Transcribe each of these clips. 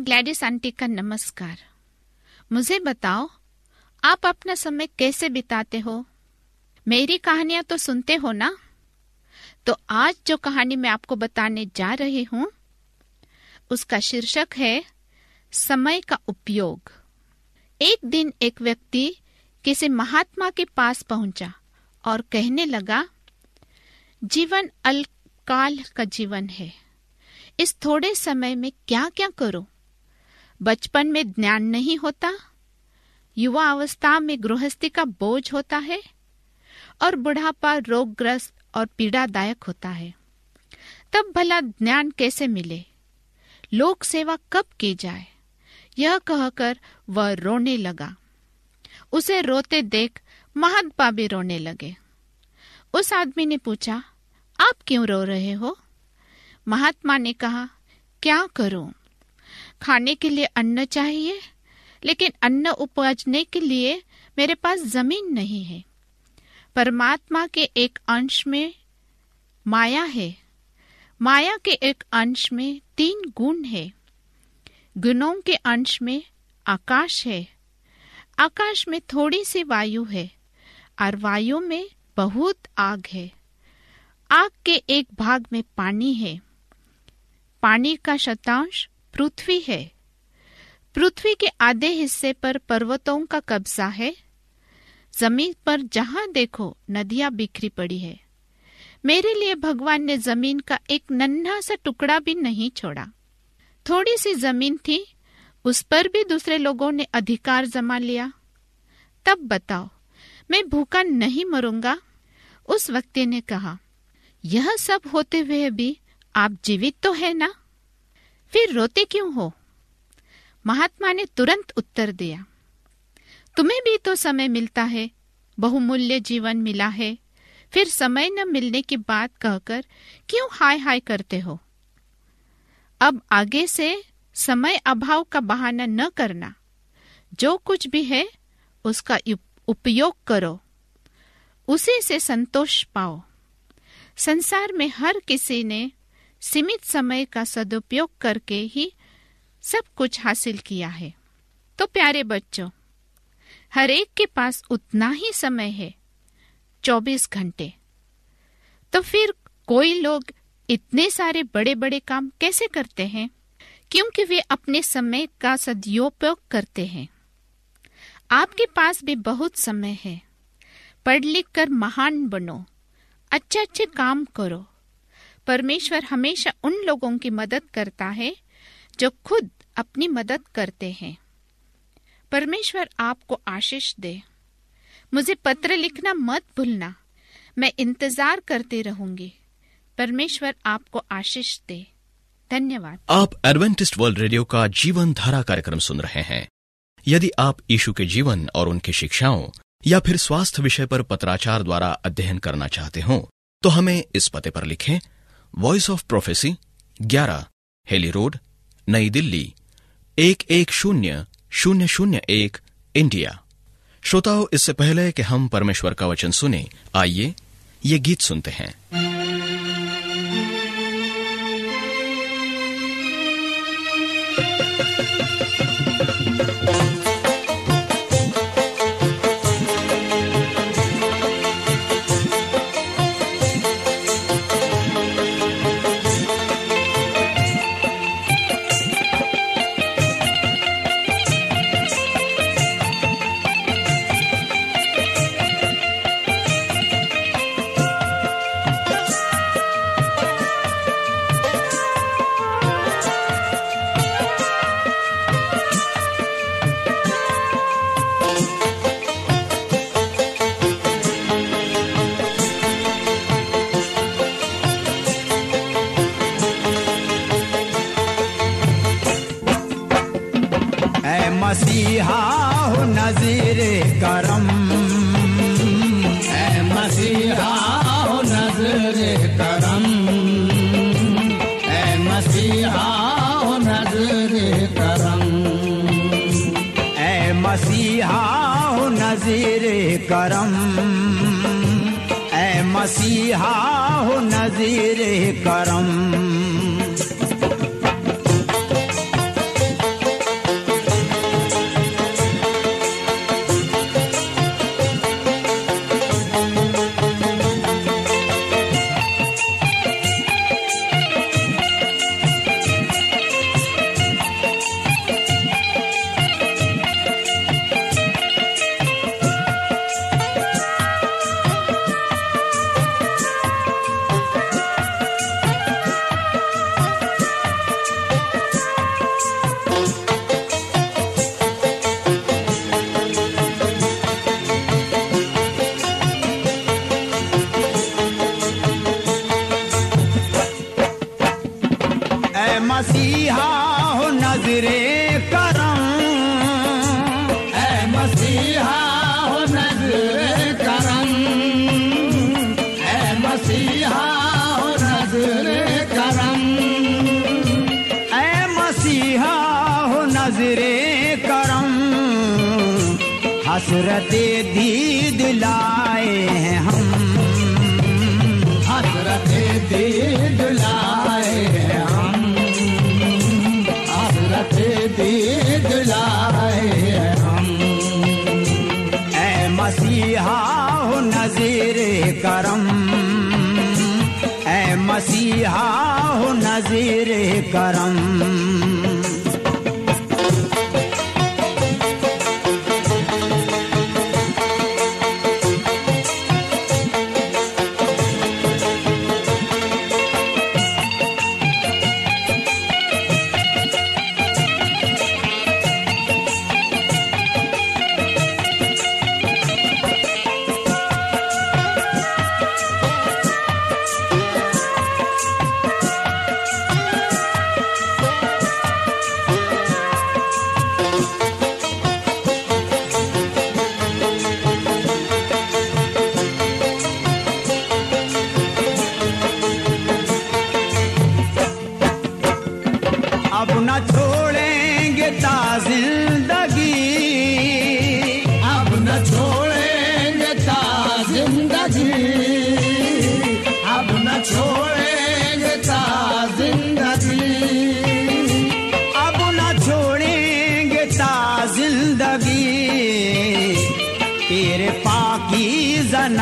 Gladys aunty का नमस्कार। मुझे बताओ, आप अपना समय कैसे बिताते हो? मेरी कहानियाँ तो सुनते हो ना? तो आज जो कहानी मैं आपको बताने जा रही हूँ, उसका शीर्षक है, समय का उपयोग। एक दिन एक व्यक्ति किसी महात्मा के पास पहुँचा और कहने लगा, जीवन अल्पकाल का जीवन है। इस थोड़े समय में क्या क्या करो? बचपन में ज्ञान नहीं होता? युवा अवस्था में गृहस्थी का बोझ होता है? और बुढ़ापा रोगग्रस्त और पीड़ादायक होता है। तब भला ज्ञान कैसे मिले? लोक सेवा कब की जाए? यह कहकर वह रोने लगा। उसे रोते देख महात्मा भी रोने लगे। उस आदमी ने पूछा, आप क्यों रो रहे हो? महात्मा ने कहा, क्या करूँ? खाने के लिए अन्न चाहिए, लेकिन अन्न उपजने के लिए मेरे पास ज़मीन नहीं है। परमात्मा के एक अंश में माया है। माया के एक अंश में तीन गुण है। गुणों के अंश में आकाश है। आकाश में थोड़ी सी वायु है और वायु में बहुत आग है। आग के एक भाग में पानी है। पानी का शतांश पृथ्वी है। पृथ्वी के आधे हिस्से पर पर्वतों का कब्जा है। ज़मीन पर जहाँ देखो नदियाँ बिखरी पड़ी है। मेरे लिए भगवान ने ज़मीन का एक नन्हा सा टुकड़ा भी नहीं छोड़ा। थोड़ी सी ज़मीन थी, उस पर भी दूसरे लोगों ने अधिकार जमा लिया। तब बताओ, मैं भूखा नहीं मरूँगा? उस व्यक्ति ने कहा, यह सब होते हुए भी आप जीवित तो है ना? फिर रोते क्यों हो? महात्मा ने तुरंत उत्तर दिया, तुम्हें भी तो समय मिलता है, बहुमूल्य जीवन मिला है। फिर समय न मिलने की बात कहकर क्यों हाय हाय करते हो? अब आगे से समय अभाव का बहाना न करना। जो कुछ भी है, उसका उपयोग करो। उसी से संतोष पाओ। संसार में हर किसी ने सीमित समय का सदुपयोग करके ही सब कुछ हासिल किया है। तो प्यारे बच्चों, हर एक के पास उतना ही समय है, चौबीस घंटे। तो फिर कोई लोग इतने सारे बड़े बड़े काम कैसे करते हैं? क्योंकि वे अपने समय का सदुपयोग करते हैं। आपके पास भी बहुत समय है। पढ़ लिख कर महान बनो अच्छे अच्छे काम करो। परमेश्वर हमेशा उन लोगों की मदद करता है जो खुद अपनी मदद करते हैं। परमेश्वर आपको आशीष दे। मुझे पत्र लिखना मत भूलना। मैं इंतज़ार करते रहूँगी। परमेश्वर आपको आशीष दे। धन्यवाद। आप एडवेंटिस्ट वर्ल्ड रेडियो का जीवन धारा कार्यक्रम सुन रहे हैं। यदि आप यीशु के जीवन और उनकी शिक्षाओं या फिर स्वास्थ्य विषय पर पत्राचार द्वारा अध्ययन करना चाहते हो तो हमें इस पते पर लिखें voice of prophecy 11 Hailey road Nai Delhi, एक एक शून्य शून्य शून्य एक इंडिया श्रोताओं, इससे पहले कि हम परमेश्वर का वचन सुने, आइए ये गीत सुनते हैं। मसीहा नजीर करम। ए मसीहा नजीर करम मसीहा हो नजरे करम। ऐ मसीहा हो नजरे करम। ऐ मसीहा हो नजरे करम। ऐ मसीहा हो नजरे करम। हसरत दीद लाए हैं। करम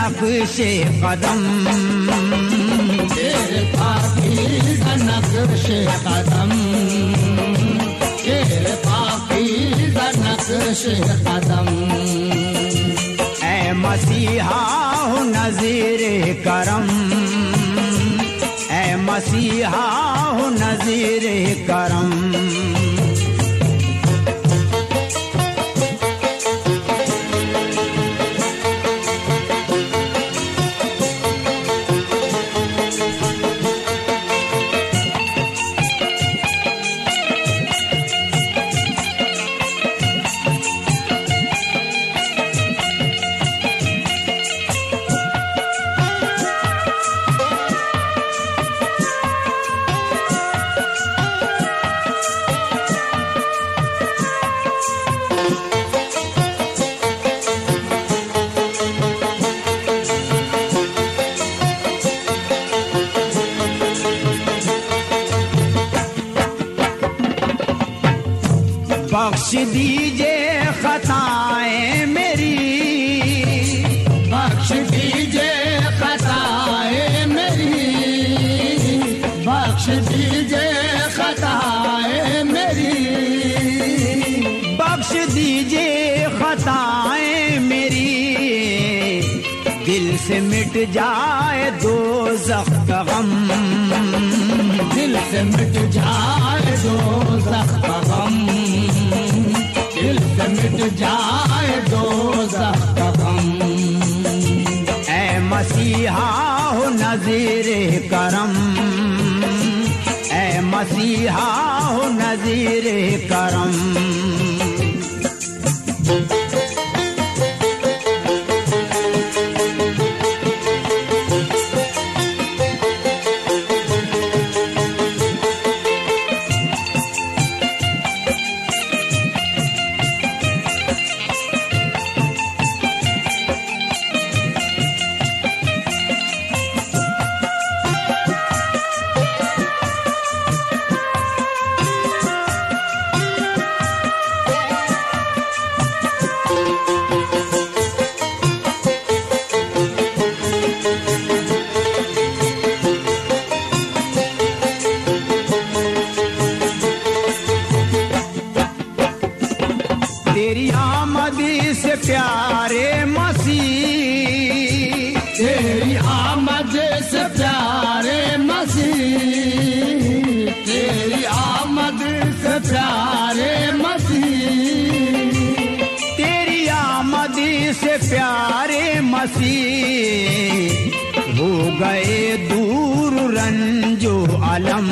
नक्शे कदम। तेरे पाकी नक्श कदम। तेरे पाकी नक्श कदम। ऐ मसीहा हो नजीर करम। ऐ मसीहा हो नजीर करम। दीजिए खताएँ मेरी। बख्श दीजिए खताए मेरी। बख्श दीजिए खताए मेरी। बख्श दीजिए खताएँ मेरी। दिल से मिट जाए दो जख्त गम। दिल से मिट जाए दो सख्त जाए ऐ मसीहा हो नजीर करम। मसीहा हो नजीर करम I'm.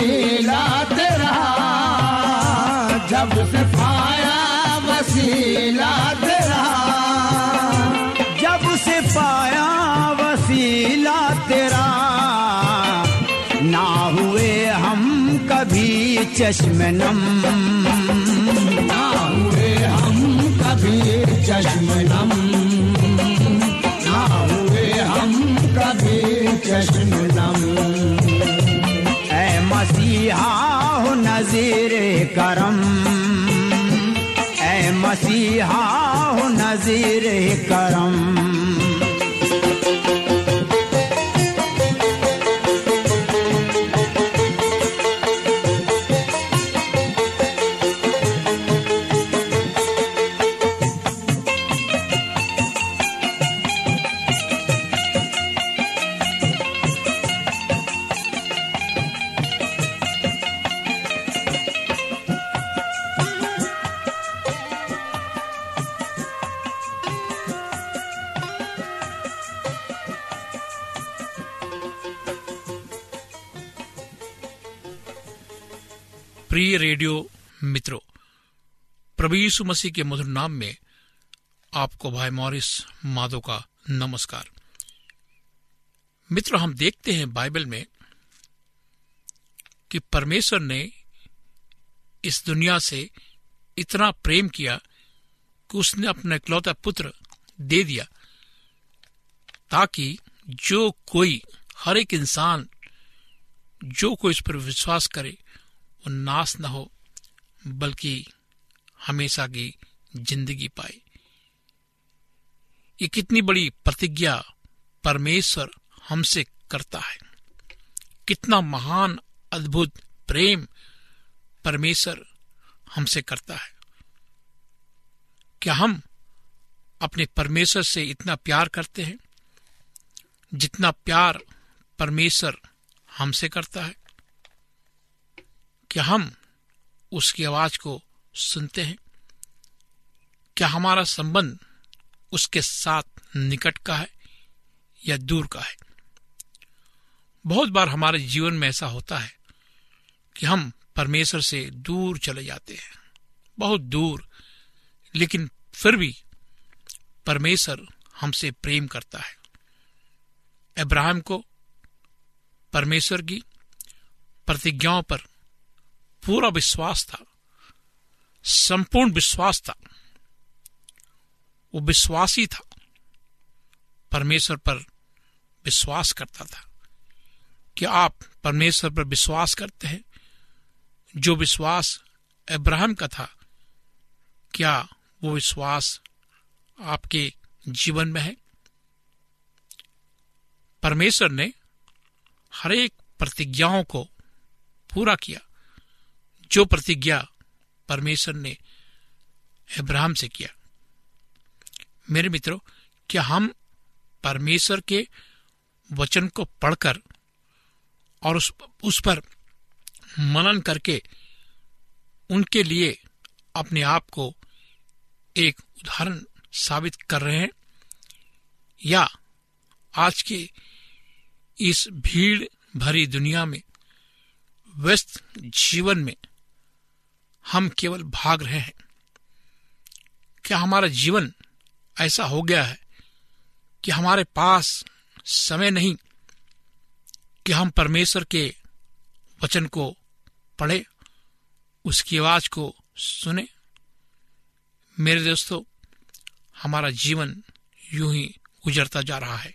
वसीला तेरा, जब से पाया वसीला तेरा। जब से पाया वसीला तेरा, ना हुए हम कभी चश्मनम ना हुए हम कभी चश्मनम ना हुए हम कभी चश्मनम मसीहा नजीर करम। ए मसीहा नजीर करम। रेडियो मित्रों, प्रभु यीशु मसीह के मधुर नाम में आपको भाई मॉरिस माधो का नमस्कार। मित्र, हम देखते हैं बाइबल में कि परमेश्वर ने इस दुनिया से इतना प्रेम किया कि उसने अपना इकलौता पुत्र दे दिया, ताकि जो कोई, हर एक इंसान, जो कोई इस पर विश्वास करे वो नाश न हो, बल्कि हमेशा की ज़िंदगी पाए। ये कितनी बड़ी प्रतिज्ञा परमेश्वर हमसे करता है। कितना महान, अद्भुत प्रेम परमेश्वर हमसे करता है। क्या हम अपने परमेश्वर से इतना प्यार करते हैं? जितना प्यार परमेश्वर हमसे करता है। क्या हम उसकी आवाज़ को सुनते हैं? क्या हमारा संबंध उसके साथ निकट का है या दूर का है? बहुत बार हमारे जीवन में ऐसा होता है कि हम परमेश्वर से दूर चले जाते हैं, बहुत दूर, लेकिन फिर भी परमेश्वर हमसे प्रेम करता है। अब्राहम को परमेश्वर की प्रतिज्ञाओं पर पूरा विश्वास था, संपूर्ण विश्वास था। वो विश्वासी था, परमेश्वर पर विश्वास करता था कि आप परमेश्वर पर विश्वास करते हैं। जो विश्वास अब्राहम का था, क्या वो विश्वास आपके जीवन में है? परमेश्वर ने हर एक प्रतिज्ञाओं को पूरा किया। जो प्रतिज्ञा परमेश्वर ने अब्राहम से किया। मेरे मित्रों क्या हम परमेश्वर के वचन को पढ़कर और उस, उस पर मनन करके उनके लिए अपने आप को एक उदाहरण साबित कर रहे हैं? या आज के इस भीड़ भरी दुनिया में व्यस्त जीवन में हम केवल भाग रहे हैं। क्या हमारा जीवन ऐसा हो गया है कि हमारे पास समय नहीं कि हम परमेश्वर के वचन को पढ़े, उसकी आवाज़ को सुने? मेरे दोस्तों, हमारा जीवन यूँ ही गुजरता जा रहा है।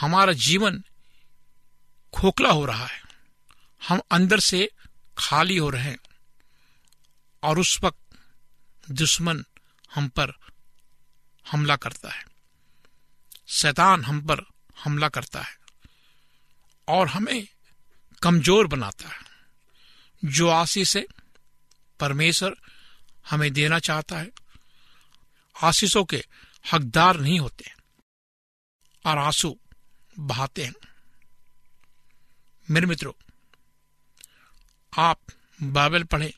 हमारा जीवन खोखला हो रहा है। हम अंदर से खाली हो रहे हैं। और उस वक्त दुश्मन हम पर हमला करता है। शैतान हम पर हमला करता है और हमें कमज़ोर बनाता है। जो आशीष है परमेश्वर हमें देना चाहता है, आशीषों के हकदार नहीं होते और आँसू बहाते हैं। मेरे मित्रों, आप बाइबल पढ़ें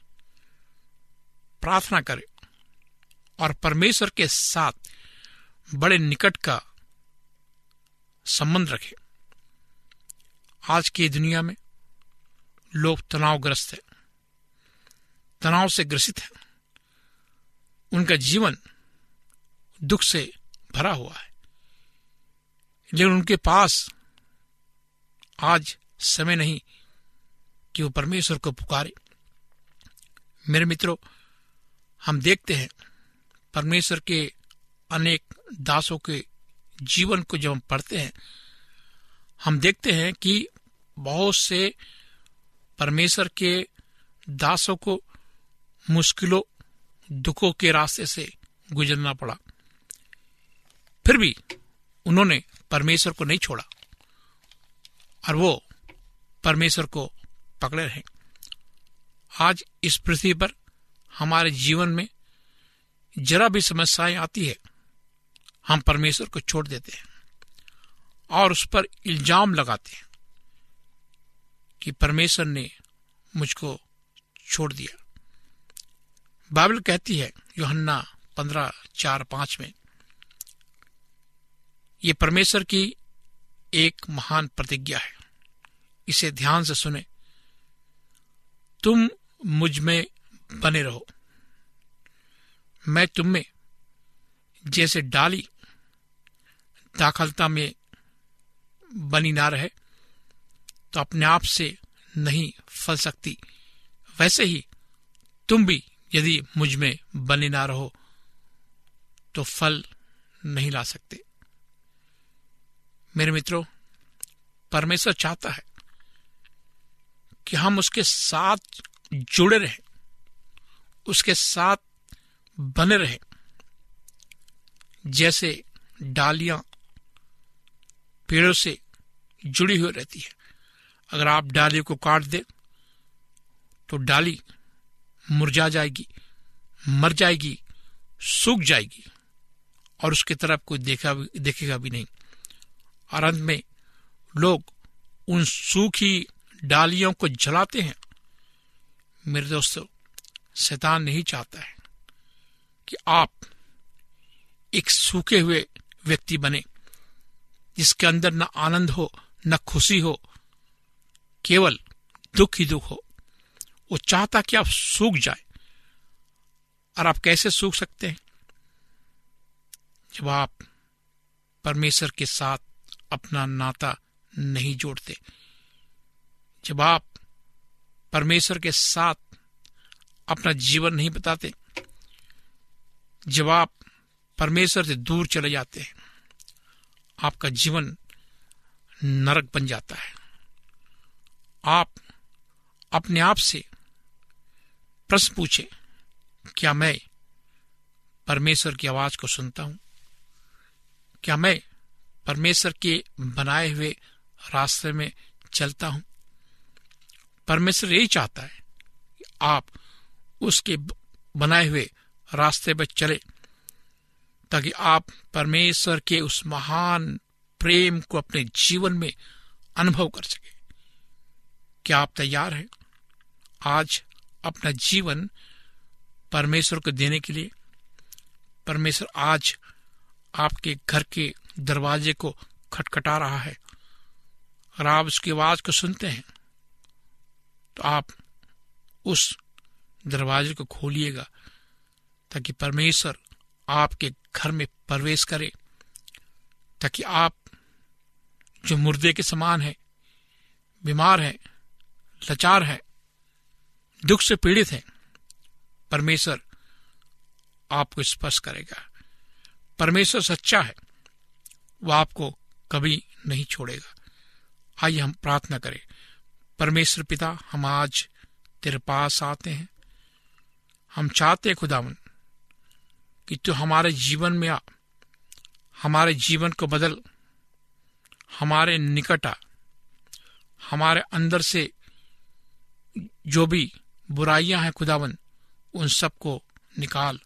प्रार्थना करें। और परमेश्वर के साथ बड़े निकट का संबंध रखें। आज की दुनिया में लोग तनावग्रस्त हैं। तनाव से ग्रसित हैं। उनका जीवन दुख से भरा हुआ है। लेकिन उनके पास आज समय नहीं कि वो परमेश्वर को पुकारे। मेरे मित्रों हम देखते हैं परमेश्वर के अनेक दासों के जीवन को जब हम पढ़ते हैं, हम देखते हैं कि बहुत से परमेश्वर के दासों को मुश्किलों, दुखों के रास्ते से गुजरना पड़ा। फिर भी उन्होंने परमेश्वर को नहीं छोड़ा और वो परमेश्वर को पकड़े रहे। आज इस पृथ्वी पर हमारे जीवन में जरा भी समस्याएँ आती है, हम परमेश्वर को छोड़ देते हैं और उस पर इल्ज़ाम लगाते हैं कि परमेश्वर ने मुझको छोड़ दिया। बाइबल कहती है, योहन्ना पंद्रह चार पाँच में, ये परमेश्वर की एक महान प्रतिज्ञा है। इसे ध्यान से सुने। तुम मुझमें बने रहो। मैं तुम में जैसे डाली दाखलता में बनी ना रहे तो अपने आप से नहीं फल सकती। वैसे ही तुम भी यदि मुझमें बने ना रहो तो फल नहीं ला सकते। मेरे मित्रों, परमेश्वर चाहता है कि हम उसके साथ जुड़े रहें। उसके साथ बने रहे। जैसे डालियाँ पेड़ों से जुड़ी हुई रहती है। अगर आप डाली को काट दे तो डाली मुरझा जाएगी मर जाएगी सूख जाएगी और उसकी तरफ़ कोई देखा भी, देखेगा भी नहीं। और अंत में लोग उन सूखी डालियों को जलाते हैं। मेरे दोस्तों शैतान नहीं चाहता है कि आप एक सूखे हुए व्यक्ति बने, जिसके अंदर न आनंद हो, न खुशी हो, केवल दुख ही दुख हो। वो चाहता कि आप सूख जाए। और आप कैसे सूख सकते हैं? जब आप परमेश्वर के साथ अपना नाता नहीं जोड़ते, जब आप परमेश्वर के साथ अपना जीवन नहीं बताते। जब आप परमेश्वर से दूर चले जाते हैं, आपका जीवन नरक बन जाता है। आप अपने आप से प्रश्न पूछे, क्या मैं परमेश्वर की आवाज़ को सुनता हूँ? क्या मैं परमेश्वर के बनाए हुए रास्ते में चलता हूँ? परमेश्वर यही चाहता है कि आप उसके बनाए हुए रास्ते पर चले, ताकि आप परमेश्वर के उस महान प्रेम को अपने जीवन में अनुभव कर सके। क्या आप तैयार हैं? आज अपना जीवन परमेश्वर को देने के लिए, परमेश्वर आज आपके घर के दरवाजे को खटखटा रहा है और आप उसकी आवाज़ को सुनते हैं तो आप उस दरवाजे को खोलिएगा, ताकि परमेश्वर आपके घर में प्रवेश करे, ताकि आप जो मुर्दे के समान है, बीमार हैं, लाचार हैं, दुख से पीड़ित हैं, परमेश्वर आपको स्पर्श करेगा। परमेश्वर सच्चा है वह आपको कभी नहीं छोड़ेगा। आइए हम प्रार्थना करें। परमेश्वर पिता, हम आज तेरे पास आते हैं। हम चाहते हैं खुदावन कि तू हमारे जीवन में आ, हमारे जीवन को बदल, हमारे निकट आ, हमारे अंदर से जो भी बुराइयाँ हैं खुदावन, उन सबको निकाल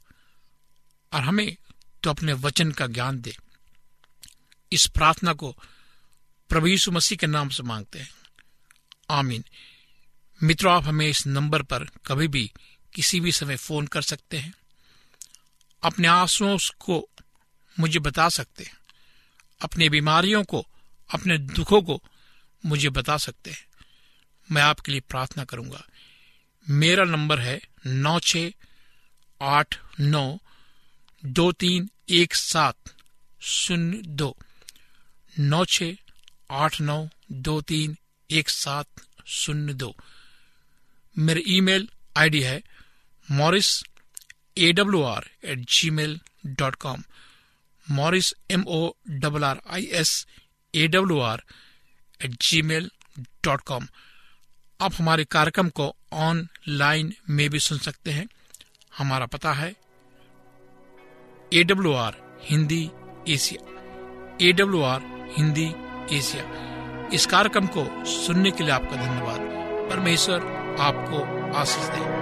और हमें तो अपने वचन का ज्ञान दे। इस प्रार्थना को प्रभु यीशु मसीह के नाम से मांगते हैं। आमीन। मित्रों, आप हमें इस नंबर पर कभी भी किसी भी समय फ़ोन कर सकते हैं। अपने आंसुओं को मुझे बता सकते हैं। अपनी बीमारियों को, अपने दुखों को मुझे बता सकते हैं। मैं आपके लिए प्रार्थना करूँगा। मेरा नंबर है नौ छ आठ नौ दो तीन एक सात शून्य दो। नौ छ आठ नौ दो तीन एक सात शून्य दो। मेरी ईमेल आईडी है Morris A W R at Gmail dot com Morris M O double R I S A W R at Gmail dot com आप हमारे कार्यक्रम को ऑनलाइन में भी सुन सकते हैं। हमारा पता है A W R Hindi Asia. A W R Hindi Asia. इस कार्यक्रम को सुनने के लिए आपका धन्यवाद। परमेश्वर आपको आशीष दे।